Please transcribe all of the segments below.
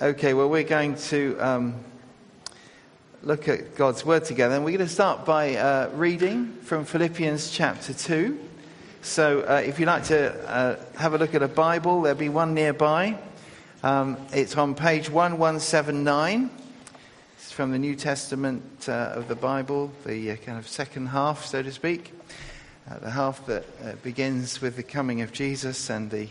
Okay, well, we're going to um, look at God's Word together, and we're going to start by uh, reading from Philippians chapter 2. So, uh, if you'd like to uh, have a look at a Bible, there'll be one nearby. Um, it's on page 1179. It's from the New Testament uh, of the Bible, the uh, kind of second half, so to speak. Uh, the half that begins with the coming of Jesus and the,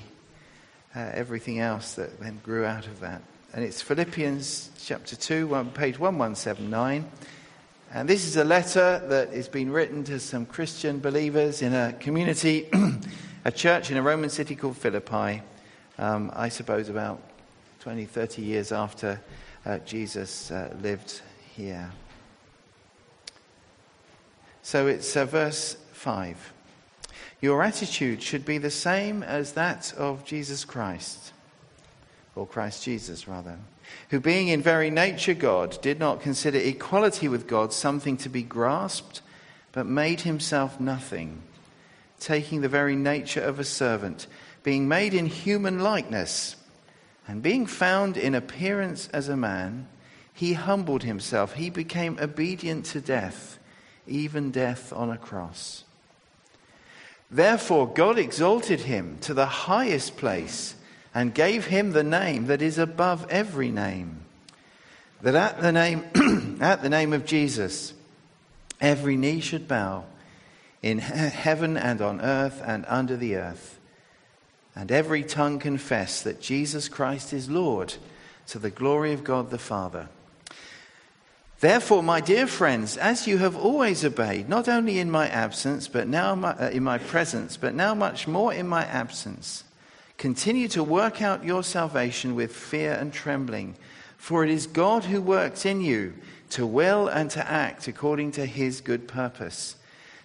everything else that then grew out of that and it's Philippians chapter 2, one, page 1179. And this is a letter that has been written to some Christian believers in a community, a church in a Roman city called Philippi, um, I suppose about 20, 30 years after uh, Jesus uh, lived here. So it's uh, verse 5. Your attitude should be the same as that of Jesus Christ or Christ Jesus rather, who being in very nature God, did not consider equality with God something to be grasped, but made himself nothing, taking the very nature of a servant, being made in human likeness, and being found in appearance as a man, he humbled himself. He became obedient to death, even death on a cross. Therefore, God exalted him to the highest place and gave him the name that is above every name. That at the name, at the name of Jesus, every knee should bow in heaven and on earth and under the earth, and every tongue confess that Jesus Christ is Lord to the glory of God the Father. Therefore, my dear friends, as you have always obeyed, not only in my absence, but now uh, in my presence, but now much more in my absence, Continue to work out your salvation with fear and trembling, for it is God who works in you to will and to act according to his good purpose.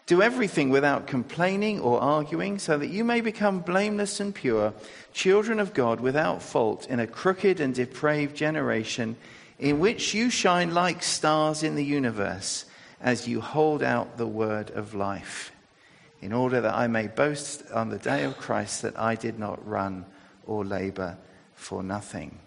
Do everything without complaining or arguing, so that you may become blameless and pure, children of God without fault in a crooked and depraved generation, in which you shine like stars in the universe as you hold out the word of life in order that I may boast on the day of Christ that I did not run or labor for nothing.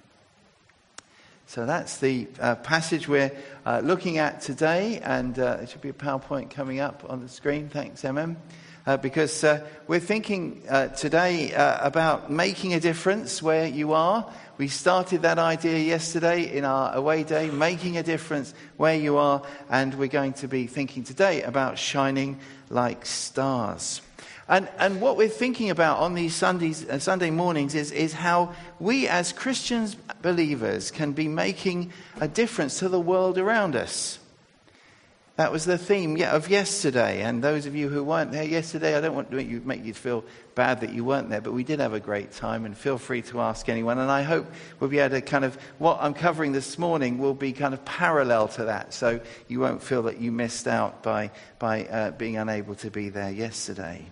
So that's the uh, passage we're uh, looking at today, and uh, there should be a PowerPoint coming up on the screen. Thanks, MM. Uh, because uh, we're thinking uh, today about making a difference where you are. We started that idea yesterday in our away day, making a difference where you are, and we're going to be thinking today about shining like stars. And, and what we're thinking about on these Sundays, uh, Sunday mornings is, is how we as Christians believers can be making a difference to the world around us. That was the theme of yesterday. And those of you who weren't there yesterday, I don't want to make you, feel bad that you weren't there, but we did have a great time. And feel free to ask anyone. And I hope we'll be able to kind of, what I'm covering this morning will be kind of parallel to that. So you won't feel that you missed out by, by uh, being unable to be there yesterday.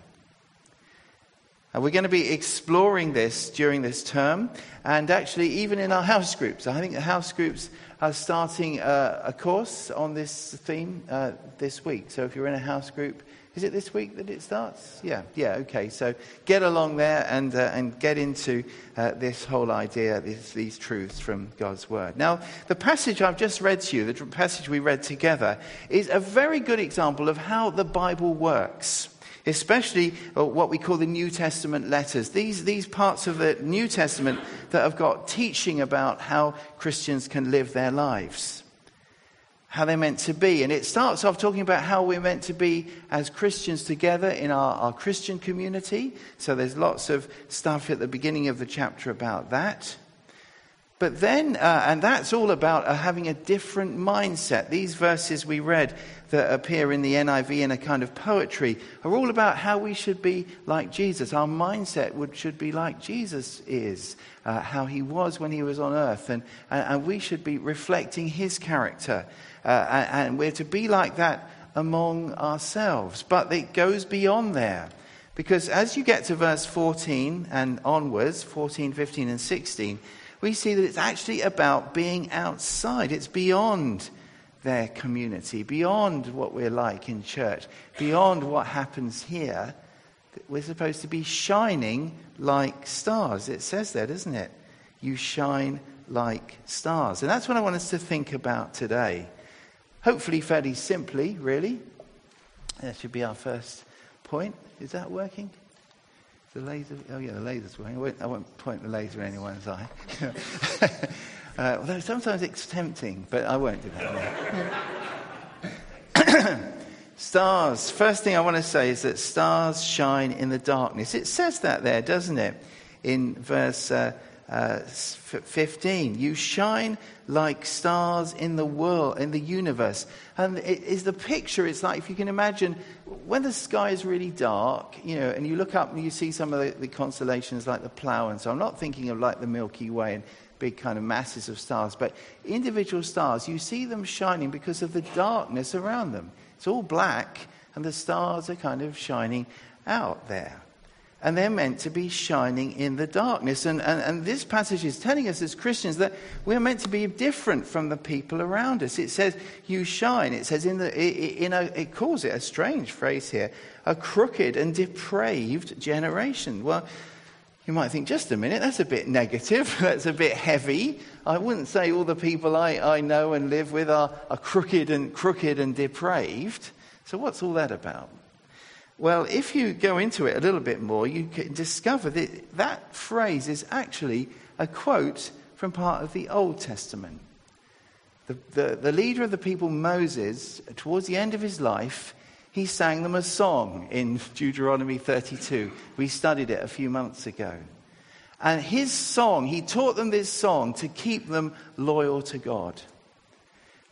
And we're going to be exploring this during this term, and actually, even in our house groups. I think the house groups are starting uh, a course on this theme uh, this week. So if you're in a house group, is it this week that it starts? Yeah, yeah, okay. So get along there and, uh, and get into uh, this whole idea, this, these truths from God's Word. Now, the passage I've just read to you, the passage we read together, is a very good example of how the Bible works especially uh, what we call the New Testament letters. These, these parts of the New Testament that have got teaching about how Christians can live their lives, how they're meant to be. And it starts off talking about how we're meant to be as Christians together in our, our Christian community. So there's lots of stuff at the beginning of the chapter about that. But then, uh, and that's all about uh, having a different mindset. These verses we read that appear in the NIV in a kind of poetry are all about how we should be like Jesus. Our mindset would, should be like Jesus is, uh, how he was when he was on earth. And, and we should be reflecting his character. Uh, and, and we're to be like that among ourselves. But it goes beyond there. Because as you get to verse 14 and onwards, 14, 15, and 16, we see that it's actually about being outside. It's beyond their community, beyond what we're like in church, beyond what happens here. We're supposed to be shining like stars. It says there, doesn't it? You shine like stars. And that's what I want us to think about today. Hopefully, fairly simply, really. That should be our first point. Is that working? The laser, oh yeah, the laser's working. I won't, I won't point the laser in anyone's eye. uh, although sometimes it's tempting, but I won't do that. stars. First thing I want to say is that stars shine in the darkness. It says that there, doesn't it? In verse uh, uh, 15. You shine like stars in the world, in the universe. And it is the picture, it's like if you can imagine when the sky is really dark, you know, and you look up and you see some of the, the constellations like the plough and so I'm not thinking of like the Milky Way and big kind of masses of stars, but individual stars, you see them shining because of the darkness around them. It's all black and the stars are kind of shining out there and they're meant to be shining in the darkness. And, and, and, this passage is telling us as Christians that we're meant to be different from the people around us. It says, you shine. It says, in, the, in a, it calls it a strange phrase here, a crooked and depraved generation. Well, you might think, just a minute, that's a bit negative, that's a bit heavy. I wouldn't say all the people I, I know and live with are, are crooked and crooked and depraved. So what's all that about? Well, if you go into it a little bit more, you can discover that that phrase is actually a quote from part of the Old Testament. The, the, the, leader of the people, Moses, towards the end of his life, he sang them a song in Deuteronomy 32. We studied it a few months ago. And his song, he taught them this song to keep them loyal to God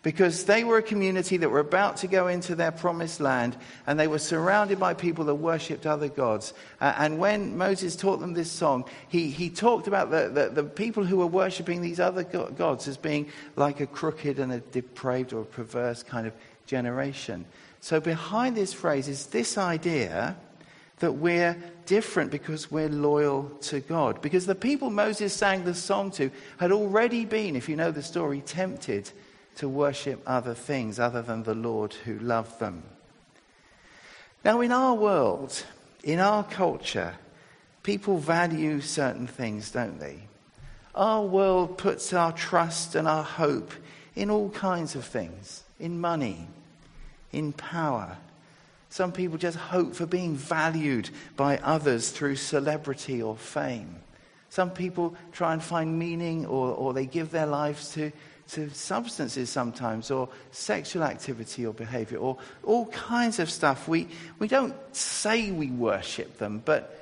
because they were a community that were about to go into their promised land and they were surrounded by people that worshipped other gods. Uh, and when Moses taught them this song, he, he talked about the, the, the people who were worshipping these other gods as being like a crooked and a depraved or a perverse kind of generation. So behind this phrase is this idea that we're different because we're loyal to God. Because the people Moses sang the song to had already been, if you know the story, tempted to worship other things other than the Lord who loved them. Now, in our world, in our culture, people value certain things, don't they? Our world puts our trust and our hope in all kinds of things in money, in power. Some people just hope for being valued by others through celebrity or fame. Some people try and find meaning or, or they give their lives to to substances sometimes, or sexual activity or behavior, or all kinds of stuff. We, we don't say we worship them, but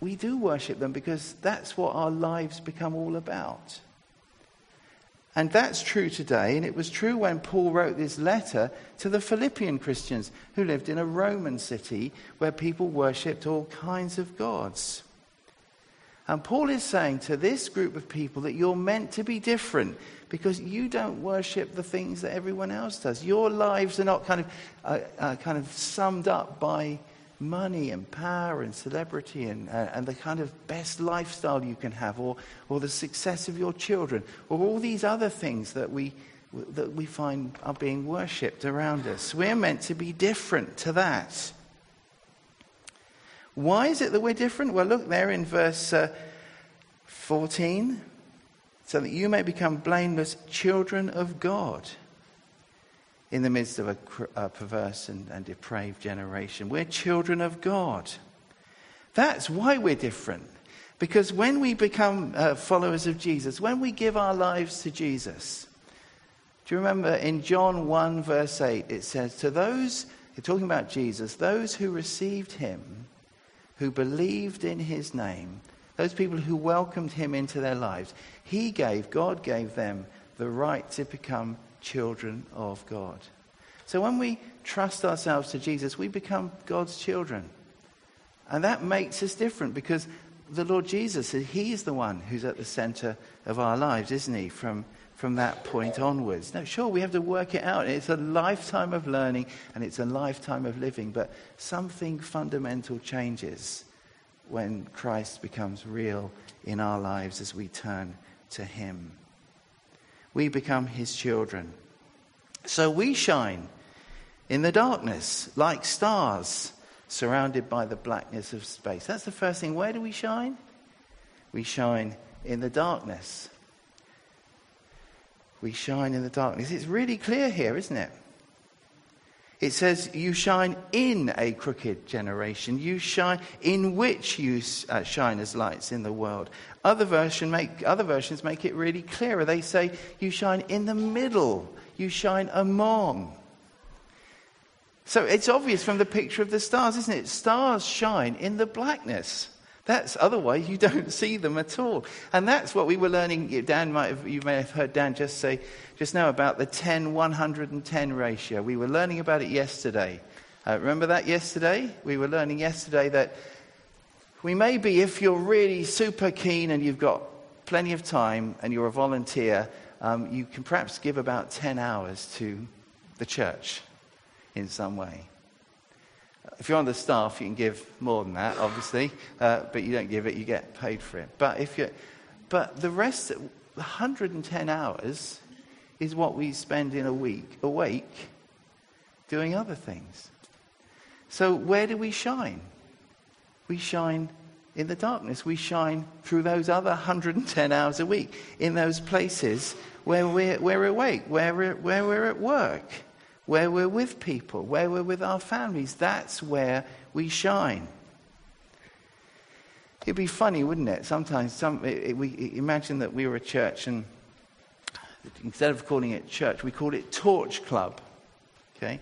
we do worship them because that's what our lives become all about. And that's true today, and it was true when Paul wrote this letter to the Philippian Christians who lived in a Roman city where people worshipped all kinds of gods. And Paul is saying to this group of people that you're meant to be different because you don't worship the things that everyone else does. Your lives are not kind of, uh, uh, kind of summed up by money and power and celebrity and, uh, and the kind of best lifestyle you can have or, or the success of your children or all these other things that we, that we find are being worshipped around us. We're meant to be different to that. Why is it that we're different? Well, look there in verse uh, 14. So that you may become blameless children of God in the midst of a, a perverse and, and depraved generation. We're children of God. That's why we're different. Because when we become uh, followers of Jesus, when we give our lives to Jesus, do you remember in John 1, verse 8, it says, To those, talking about Jesus, those who received him, who believed in his name, those people who welcomed him into their lives, he gave, God gave them the right to become children of God. So when we trust ourselves to Jesus, we become God's children. And that makes us different because the Lord Jesus, He's the one who's at the center of our lives, isn't He, from, from that point onwards? Now, sure, we have to work it out. It's a lifetime of learning and it's a lifetime of living, but something fundamental changes when Christ becomes real in our lives as we turn to Him. We become His children. So we shine in the darkness like stars surrounded by the blackness of space. That's the first thing. Where do we shine? We shine in the darkness. We shine in the darkness. It's really clear here, isn't it? It says, You shine in a crooked generation. You shine in which you uh, shine as lights in the world. Other, version make, other versions make it really clearer. They say, You shine in the middle. You shine among. So it's obvious from the picture of the stars, isn't it? Stars shine in the blackness. That's otherwise you don't see them at all. And that's what we were learning. Dan might have, you may have heard Dan just say just now about the 10 110 ratio. We were learning about it yesterday. Uh, remember that yesterday? We were learning yesterday that we may be, if you're really super keen and you've got plenty of time and you're a volunteer, um, you can perhaps give about 10 hours to the church in some way. If you're on the staff, you can give more than that, obviously, uh, but you don't give it, you get paid for it. But, if you but the rest, the 110 hours, is what we spend in a week awake doing other things. So, where do we shine? We shine in the darkness. We shine through those other 110 hours a week in those places where we're, we're awake, where we're, where we're at work, where we're with people, where we're with our families. That's where we shine. It'd be funny, wouldn't it? Sometimes, some, it, it, we imagine that we were a church, and instead of calling it church, we called it Torch Club. Okay,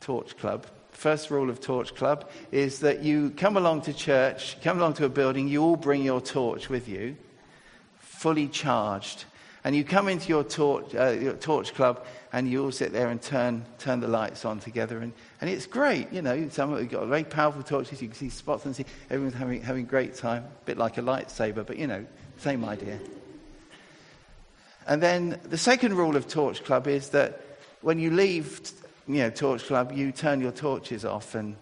Torch Club. First rule of Torch Club is that you come along to church, come along to a building, you all bring your torch with you, fully charged, and you come into your torch, uh, your torch club and you all sit there and turn, turn the lights on together. And, and it's great, you know. Some of you got very powerful torches. You can see spots and see everyone's having, having a great time. A bit like a lightsaber, but, you know, same idea. And then the second rule of Torch Club is that when you leave, you know, Torch Club, you turn your torches off and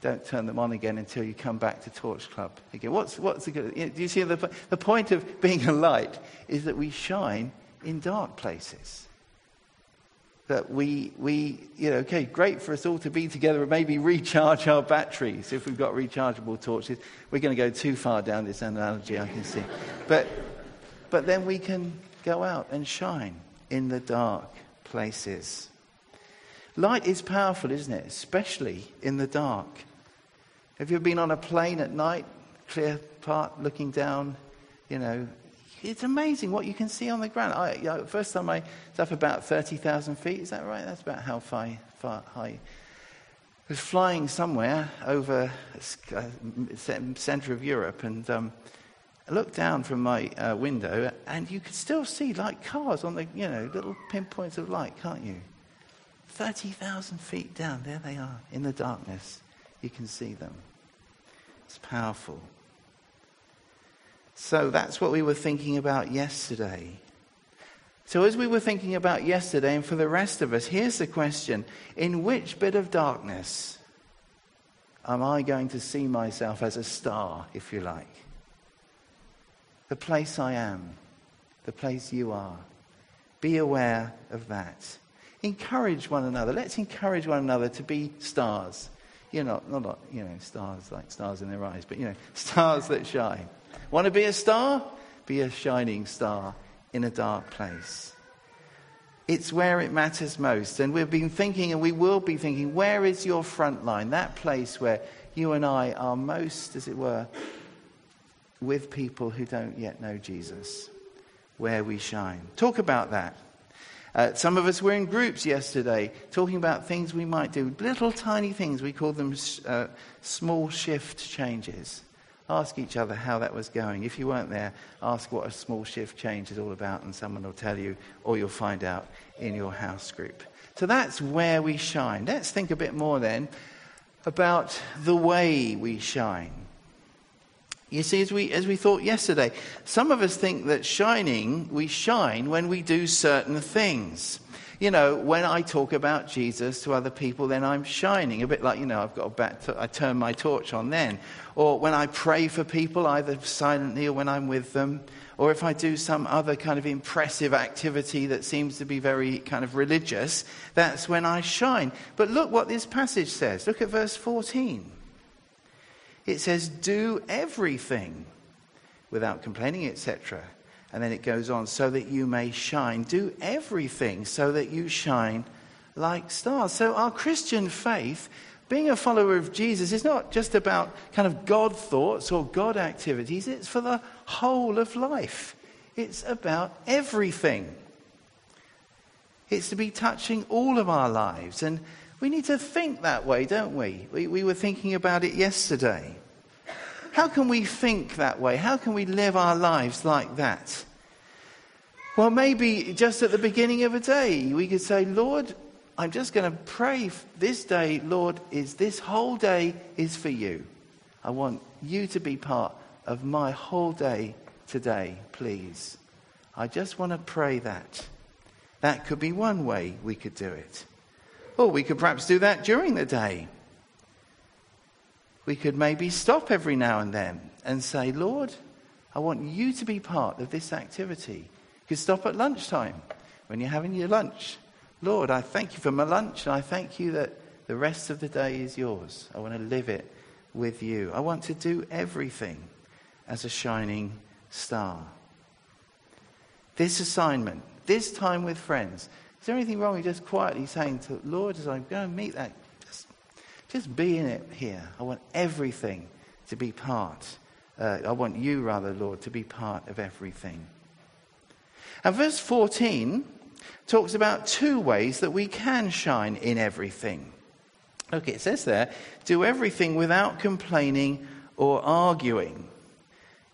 don't turn them on again until you come back to Torch Club again. What's, what's the good? You know, do you see the, the point of being a light is that we shine in dark places that we, we, you know, okay, great for us all to be together and maybe recharge our batteries if we've got rechargeable torches. We're going to go too far down this analogy, I can see. But, but then we can go out and shine in the dark places. Light is powerful, isn't it? Especially in the dark. Have you been on a plane at night, clear part, looking down, you know, it's amazing what you can see on the ground. I, you know, first time I was up about 30,000 feet. Is that right? That's about how far, far high. I was flying somewhere over uh, center of Europe and um, I looked down from my uh, window and you could still see like cars on the, you know, little pinpoints of light, can't you? 30,000 feet down, there they are in the darkness. You can see them. It's powerful. So that's what we were thinking about yesterday. So, as we were thinking about yesterday, and for the rest of us, here's the question In which bit of darkness am I going to see myself as a star, if you like? The place I am, the place you are. Be aware of that. Encourage one another. Let's encourage one another to be stars. You know, not, not you know, stars like stars in their eyes, but you know, stars that shine. Want to be a star? Be a shining star in a dark place. It's where it matters most. And we've been thinking, and we will be thinking, where is your front line? That place where you and I are most, as it were, with people who don't yet know Jesus. Where we shine. Talk about that. Uh, some of us were in groups yesterday talking about things we might do, little tiny things. We call them uh, small shift changes ask each other how that was going. If you weren't there, ask what a small shift change is all about, and someone will tell you, or you'll find out in your house group. So that's where we shine. Let's think a bit more then about the way we shine. You see, as we, as we thought yesterday, some of us think that shining, we shine when we do certain things you know, when I talk about Jesus to other people, then I'm shining. A bit like, you know, I've got a bat, I turn my torch on then. Or when I pray for people, either silently or when I'm with them. Or if I do some other kind of impressive activity that seems to be very kind of religious, that's when I shine. But look what this passage says. Look at verse 14. It says, Do everything without complaining, etc And then it goes on, so that you may shine. Do everything so that you shine like stars. So our Christian faith, being a follower of Jesus, is not just about kind of God thoughts or God activities, it's for the whole of life. It's about everything. It's to be touching all of our lives. And we need to think that way, don't we? We, we were thinking about it yesterday. How can we think that way? How can we live our lives like that? Well, maybe just at the beginning of a day, we could say, Lord, I'm just going to pray this day, Lord, is this whole day is for you. I want you to be part of my whole day today, please. I just want to pray that. That could be one way we could do it. Or we could perhaps do that during the day. We could maybe stop every now and then and say, Lord, I want you to be part of this activity. You could stop at lunchtime when you're having your lunch. Lord, I thank you for my lunch and I thank you that the rest of the day is yours. I want to live it with you. I want to do everything as a shining star. This assignment this time with friends. Is there anything wrong with just quietly saying to Lord, as I go and meet that, just, just be in it here. I want everything to be part. Uh, I want you, rather, Lord, to be part of everything. And verse 14 talks about two ways that we can shine in everything. Look, it says there, do everything without complaining or arguing.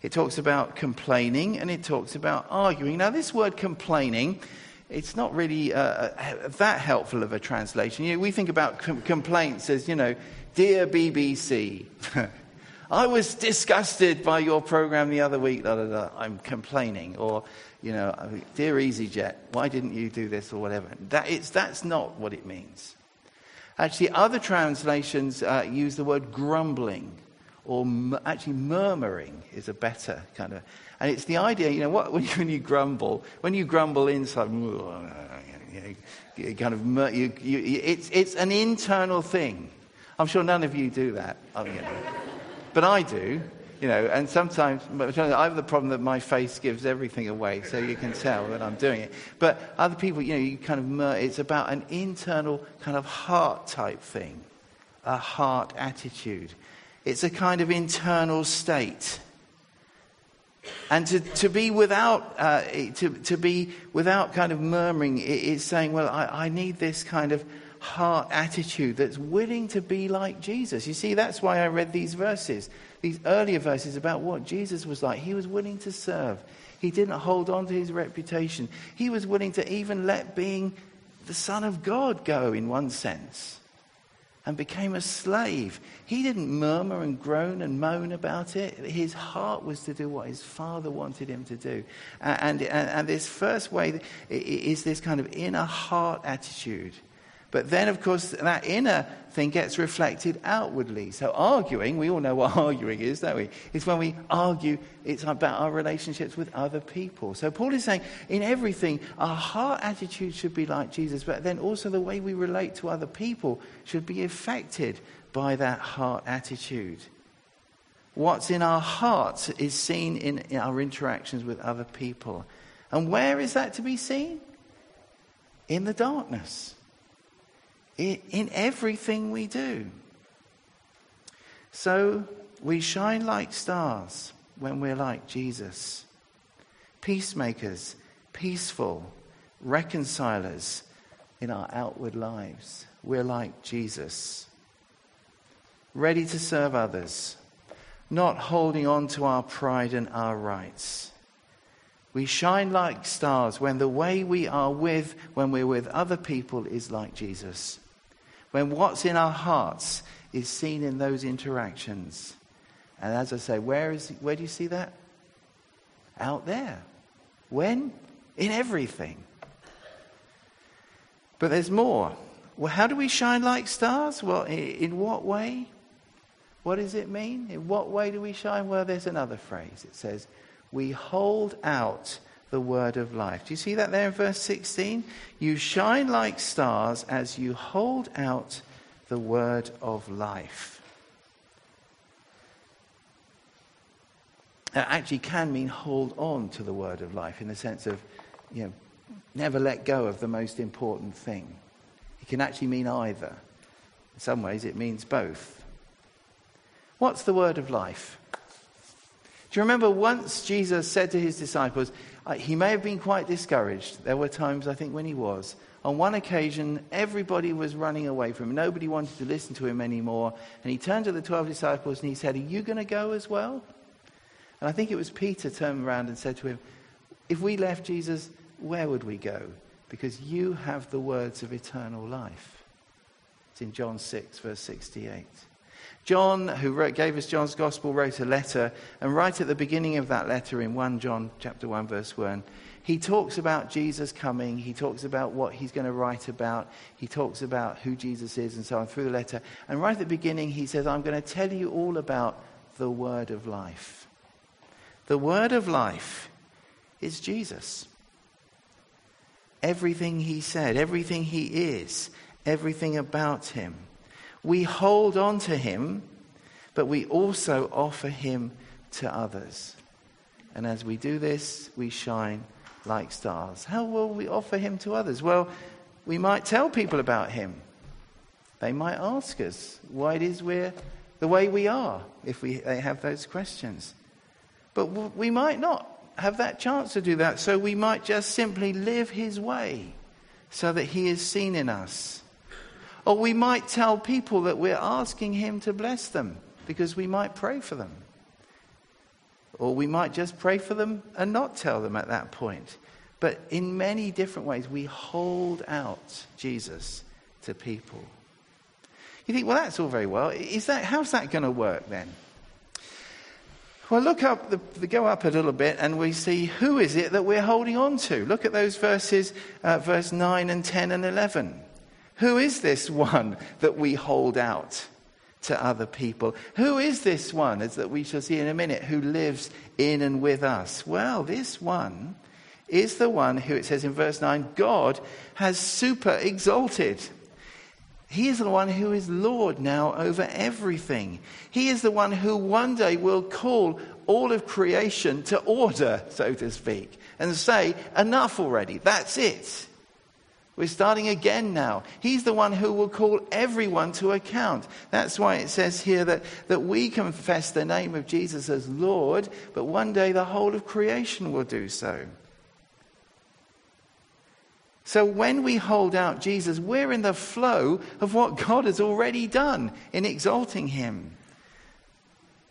It talks about complaining and it talks about arguing. Now, this word complaining, it's not really uh, uh that helpful of a translation. You know, we think about com- complaints as, you know, dear BBC, I was disgusted by your program the other week. I'm complaining. Or, you know, dear EasyJet, why didn't you do this or whatever? That, it's, that's not what it means. Actually, other translations uh, use the word grumbling or actually murmuring is a better kind of. And it's the idea, you know, what, when, you, when you grumble, when you grumble inside, uh, you kind of, you, you, it's, it's an internal thing. I'm sure none of you do that, oh, but I do. You know, and sometimes I have the problem that my face gives everything away, so you can tell that I'm doing it. But other people, you know, you kind of, it's about an internal kind of heart type thing, a heart attitude. It's a kind of internal state. And to, to be without, uh, to, to be without kind of murmuring is saying, well, I, I need this kind of heart attitude that's willing to be like Jesus. You see, that's why I read these verses, these earlier verses about what Jesus was like. He was willing to serve. He didn't hold on to his reputation. He was willing to even let being the Son of God go in one sense and became a slave. He didn't murmur and groan and moan about it. His heart was to do what his father wanted him to do. And, and, and this first way is this kind of inner heart attitude but then, of course, that inner thing gets reflected outwardly. So, arguing, we all know what arguing is, don't we? It's when we argue, it's about our relationships with other people. So, Paul is saying, in everything, our heart attitude should be like Jesus, but then also the way we relate to other people should be affected by that heart attitude. What's in our hearts is seen in our interactions with other people. And where is that to be seen? In the darkness in everything we do. So we shine like stars when we're like Jesus. Peacemakers, peaceful, reconcilers in our outward lives. We're like Jesus. Ready to serve others, not holding on to our pride and our rights. We shine like stars when the way we are with, when we're with other people, is like Jesus when what's in our hearts is seen in those interactions. And as I say, where, is, where do you see that? Out there. When? In everything. But there's more. Well, how do we shine like stars? Well, in what way? What does it mean? In what way do we shine? Well, there's another phrase. It says, We hold out the word of life. Do you see that there in verse 16? You shine like stars as you hold out the word of life. That actually can mean hold on to the word of life in the sense of, you know, never let go of the most important thing. It can actually mean either. In some ways, it means both. What's the word of life? Do you remember once Jesus said to his disciples, Uh, he may have been quite discouraged. There were times, I think, when he was. On one occasion, everybody was running away from him. Nobody wanted to listen to him anymore. And he turned to the 12 disciples and he said, Are you going to go as well? And I think it was Peter turned around and said to him, If we left Jesus, where would we go? Because you have the words of eternal life. It's in John 6, verse 68. John, who wrote, gave us John's gospel, wrote a letter, and right at the beginning of that letter, in 1 John chapter 1, verse 1, he talks about Jesus coming. He talks about what he's going to write about. He talks about who Jesus is and so on through the letter. And right at the beginning, he says, I'm going to tell you all about the word of life. The word of life is Jesus. Everything he said, everything he is, everything about him. We hold on to him, but we also offer him to others. And as we do this, we shine like stars. How will we offer him to others? Well, we might tell people about him. They might ask us why it is we're the way we are if we, they have those questions. But we might not have that chance to do that, so we might just simply live his way so that he is seen in us. Or we might tell people that we're asking Him to bless them because we might pray for them. Or we might just pray for them and not tell them at that point. But in many different ways, we hold out Jesus to people. You think, well, that's all very well. Is that, how's that going to work then? Well, look up, the, the, go up a little bit, and we see who is it that we're holding on to. Look at those verses, uh, verse 9 and 10 and 11. Who is this one that we hold out to other people? Who is this one, as that we shall see in a minute, who lives in and with us? Well, this one is the one who, it says in verse 9, God has super exalted. He is the one who is Lord now over everything. He is the one who one day will call all of creation to order, so to speak, and say, enough already, that's it. We're starting again now. He's the one who will call everyone to account. That's why it says here that, that we confess the name of Jesus as Lord, but one day the whole of creation will do so. So when we hold out Jesus, we're in the flow of what God has already done in exalting him.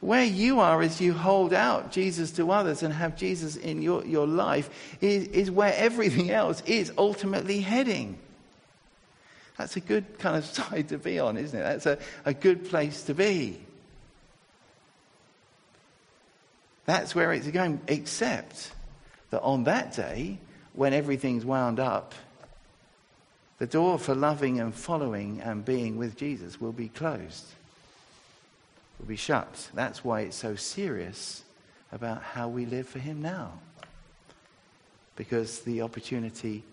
Where you are as you hold out Jesus to others and have Jesus in your, your life is, is where everything else is ultimately heading. That's a good kind of side to be on, isn't it? That's a, a good place to be. That's where it's going, except that on that day, when everything's wound up, the door for loving and following and being with Jesus will be closed will be shut. That's why it's so serious about how we live for Him now. Because the opportunity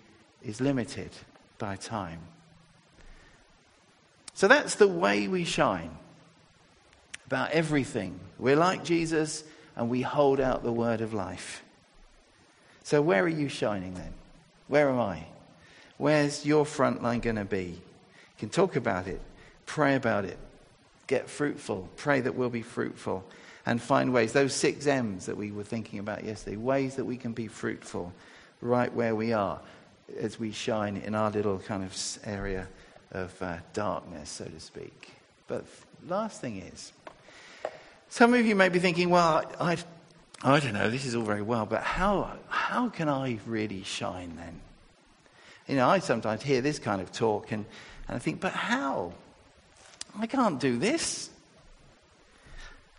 is limited by time. So that's the way we shine about everything. We're like Jesus and we hold out the word of life. So, where are you shining then? Where am I? Where's your front line going to be? You can talk about it, pray about it, get fruitful. Pray that we'll be fruitful and find ways. Those six M's that we were thinking about yesterday, ways that we can be fruitful right where we are as we shine in our little kind of area of uh, darkness, so to speak. But last thing is, some of you may be thinking, well, I, I don't know, this is all very well, but how, how can I really shine then? You know, I sometimes hear this kind of talk and, and I think, but how? I can't do this.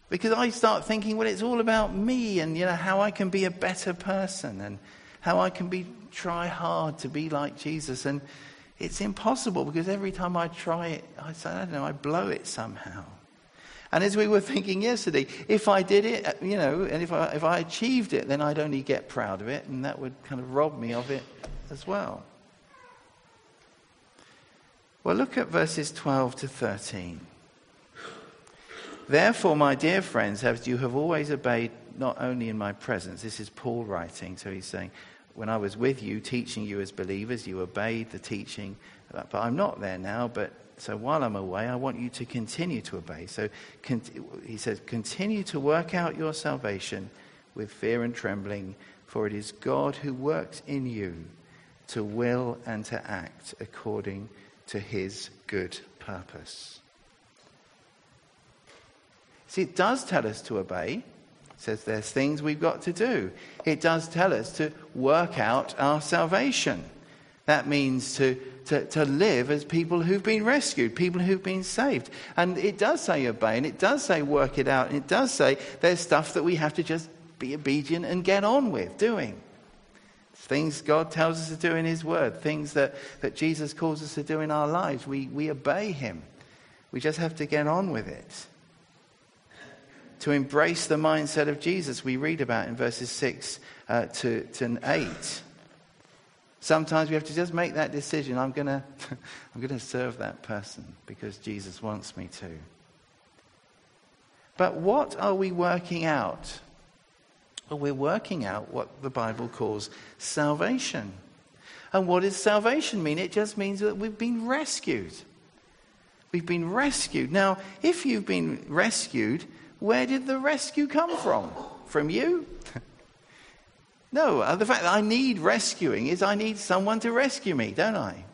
Because I start thinking, well, it's all about me and, you know, how I can be a better person and how I can be, try hard to be like Jesus. And it's impossible because every time I try it, I say, I don't know, I blow it somehow. And as we were thinking yesterday, if I did it, uh, you know, and if I, if I achieved it, then I'd only get proud of it, and that would kind of rob me of it as well. Well, look at verses 12 to 13. Therefore, my dear friends, as you have always obeyed, not only in my presence, this is Paul writing, so he's saying, when I was with you, teaching you as believers, you obeyed the teaching, but I'm not there now, but so while I'm away, I want you to continue to obey. So he says, continue to work out your salvation with fear and trembling, for it is God who works in you to will and to act according to his good purpose. See, it does tell us to obey. It says there's things we've got to do. It does tell us to work out our salvation. That means to, to, to live as people who've been rescued, people who've been saved. And it does say obey, and it does say work it out, and it does say there's stuff that we have to just be obedient and get on with doing. Things God tells us to do in His Word, things that, that Jesus calls us to do in our lives. We, we obey Him. We just have to get on with it. To embrace the mindset of Jesus, we read about in verses 6 uh, to, to 8. Sometimes we have to just make that decision. I'm going to I'm going to serve that person because Jesus wants me to. But what are we working out? We're working out what the Bible calls salvation. And what does salvation mean? It just means that we've been rescued. We've been rescued. Now, if you've been rescued, where did the rescue come from? From you? No, uh, the fact that I need rescuing is I need someone to rescue me, don't I?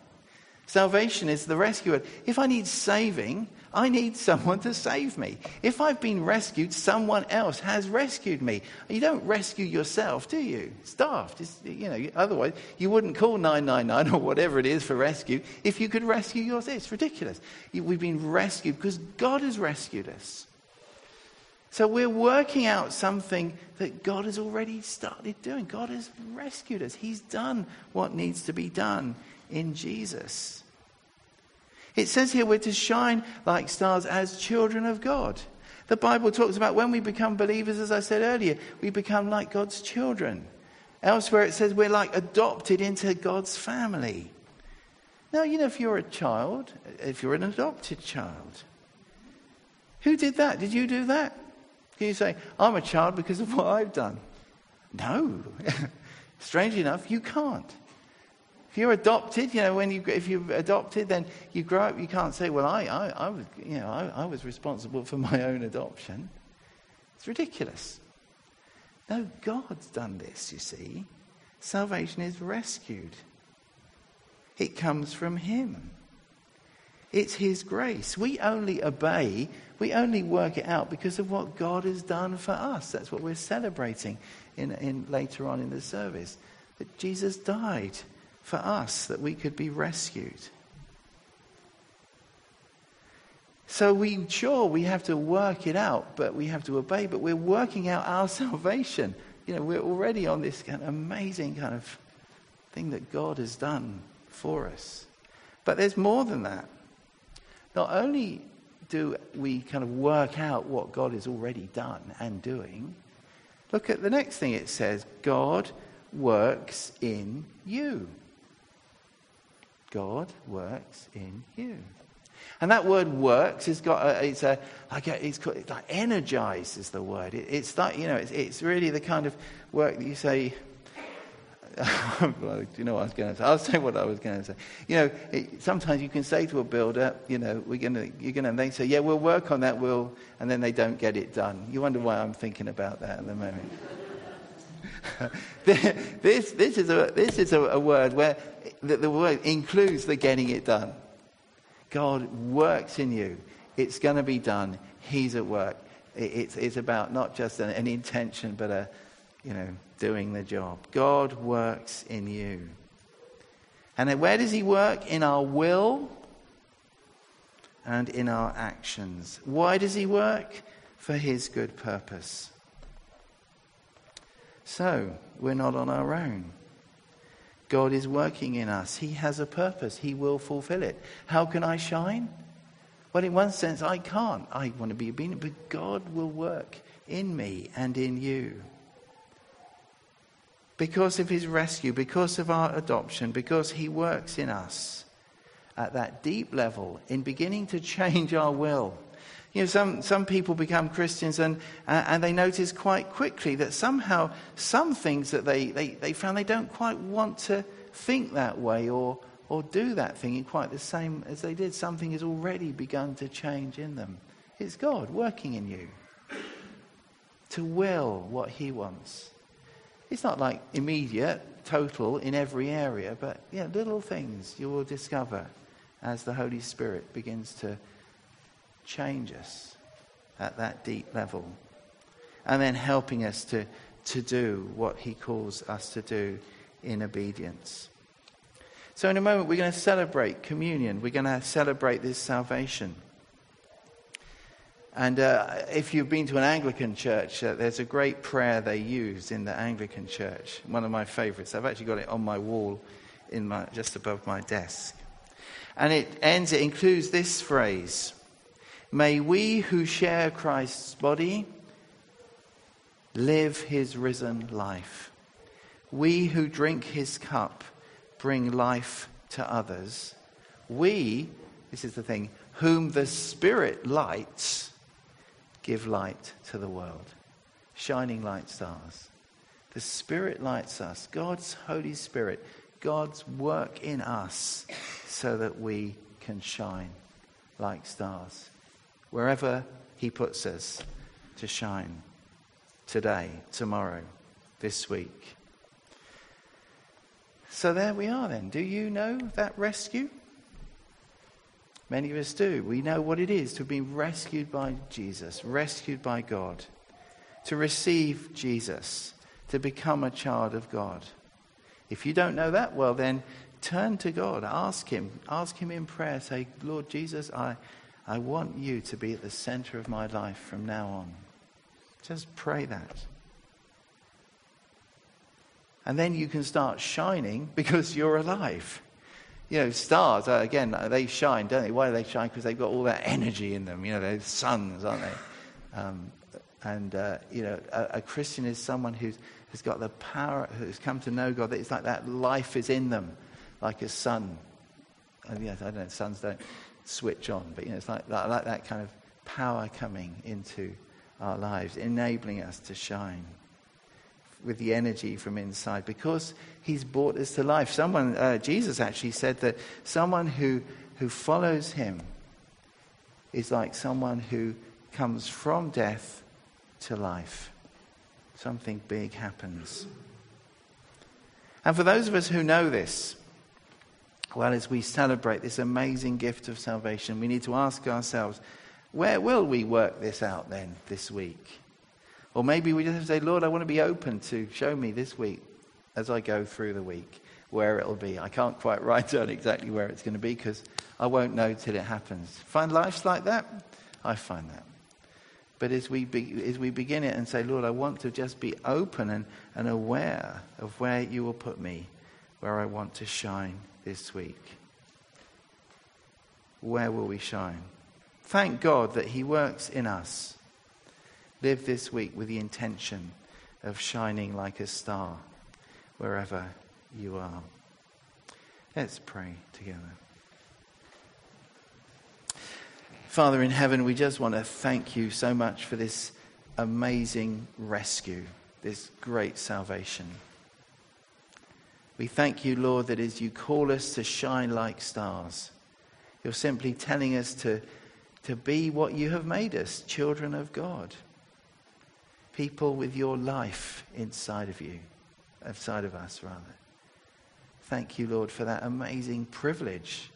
Salvation is the rescuer. If I need saving, I need someone to save me. If I've been rescued, someone else has rescued me. You don't rescue yourself, do you? It's daft. It's, you know, otherwise, you wouldn't call 999 or whatever it is for rescue if you could rescue yourself. It's ridiculous. We've been rescued because God has rescued us. So we're working out something that God has already started doing. God has rescued us. He's done what needs to be done in Jesus. It says here we're to shine like stars as children of God. The Bible talks about when we become believers, as I said earlier, we become like God's children. Elsewhere it says we're like adopted into God's family. Now, you know, if you're a child, if you're an adopted child, who did that? Did you do that? Can you say, I'm a child because of what I've done? No. Strangely enough, you can't. If you're adopted, you know, when you, if you're adopted, then you grow up, you can't say, well, I, I, I was, you know, I, I was responsible for my own adoption. It's ridiculous. No, God's done this, you see. Salvation is rescued. It comes from Him. It's His grace. We only obey, we only work it out because of what God has done for us. That's what we're celebrating in, in, later on in the service. That Jesus died for us, that we could be rescued. So we sure we have to work it out, but we have to obey, but we're working out our salvation. You know, we're already on this kind of amazing kind of thing that God has done for us. But there's more than that not only do we kind of work out what God has already done and doing, look at the next thing it says God works in you. God works in you. And that word works has got a, it's a like a, it's, called, it's like energize is the word. It, it's like you know it's, it's really the kind of work that you say do you know what I was going to say? I'll say what I was going to say. You know, it, sometimes you can say to a builder, you know, we're going to, you're going to, and they say, yeah, we'll work on that, we'll, and then they don't get it done. You wonder why I'm thinking about that at the moment. this, this is, a, this is a, a word where the, the word includes the getting it done. God works in you. It's going to be done. He's at work. It, it's, it's about not just an, an intention, but a, you know, doing the job. God works in you. And where does He work? In our will and in our actions. Why does He work? For His good purpose. So, we're not on our own. God is working in us. He has a purpose. He will fulfill it. How can I shine? Well, in one sense, I can't. I want to be obedient, but God will work in me and in you because of his rescue, because of our adoption, because he works in us at that deep level in beginning to change our will, You know, some, some people become Christians and, uh, and they notice quite quickly that somehow some things that they, they, they found they don't quite want to think that way or, or do that thing in quite the same as they did. Something has already begun to change in them. It's God working in you to will what He wants. It's not like immediate, total in every area, but yeah, little things you will discover as the Holy Spirit begins to change us at that deep level. And then helping us to, to do what He calls us to do in obedience. So, in a moment, we're going to celebrate communion. We're going to celebrate this salvation. And uh, if you've been to an Anglican church, uh, there's a great prayer they use in the Anglican church. One of my favorites. I've actually got it on my wall in my, just above my desk. And it ends, it includes this phrase May we who share Christ's body live his risen life. We who drink his cup bring life to others. We, this is the thing, whom the Spirit lights give light to the world. Shining light stars. The Spirit lights us. God's Holy Spirit, God's work in us so that we can shine like stars. Wherever He puts us to shine. Today, tomorrow, this week. So there we are then. Do you know that rescue? Many of us do. We know what it is to be rescued by Jesus, rescued by God, to receive Jesus, to become a child of God. If you don't know that, well, then turn to God. Ask Him. Ask Him in prayer. Say, Lord Jesus, I, I want you to be at the center of my life from now on. Just pray that. And then you can start shining because you're alive you know, stars, uh, again, uh, they shine, don't they? Why do they shine? Because they've got all that energy in them. You know, they're suns, aren't they? Um, and, uh, you know, a, a, Christian is someone who's, who's got the power, who's come to know God. It's like that life is in them, like a sun. And, yes, I don't know, suns don't switch on, but, you know, it's like that, like that kind of power coming into our lives, enabling us to shine with the energy from inside because he's brought us to life. Someone, uh, Jesus actually said that someone who, who follows him is like someone who comes from death to life. Something big happens. And for those of us who know this, well, as we celebrate this amazing gift of salvation, we need to ask ourselves, where will we work this out then this week? Or maybe we just have to say, Lord, I want to be open to show me this week as I go through the week where it'll be. I can't quite write down exactly where it's going to be because I won't know till it happens. Find lives like that? I find that. But as we, be, as we begin it and say, Lord, I want to just be open and, and aware of where you will put me, where I want to shine this week. Where will we shine? Thank God that He works in us Live this week with the intention of shining like a star wherever you are. Let's pray together. Father in heaven, we just want to thank you so much for this amazing rescue, this great salvation. We thank you, Lord, that as you call us to shine like stars, you're simply telling us to, to be what you have made us, children of God people with your life inside of you, inside of us, rather. Thank you, Lord, for that amazing privilege.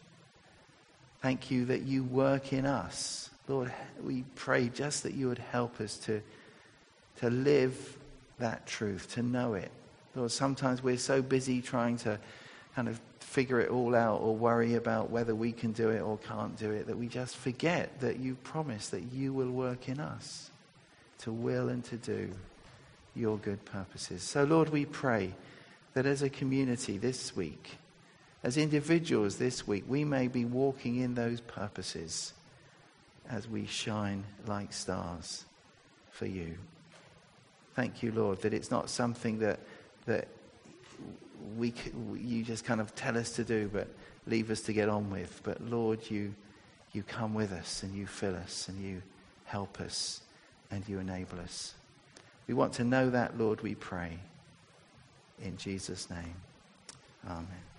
Thank you that you work in us. Lord, we pray just that you would help us to, to live that truth, to know it. Lord, sometimes we're so busy trying to kind of figure it all out or worry about whether we can do it or can't do it that we just forget that you promise that you will work in us to will and to do your good purposes. So, Lord, we pray that as a community this week, as individuals this week, we may be walking in those purposes as we shine like stars for you. Thank you, Lord, that it's not something that, that we, you just kind of tell us to do, but leave us to get on with. But Lord, you, you come with us and you fill us and you help us and you enable us. We want to know that, Lord, we pray. In Jesus' name, amen.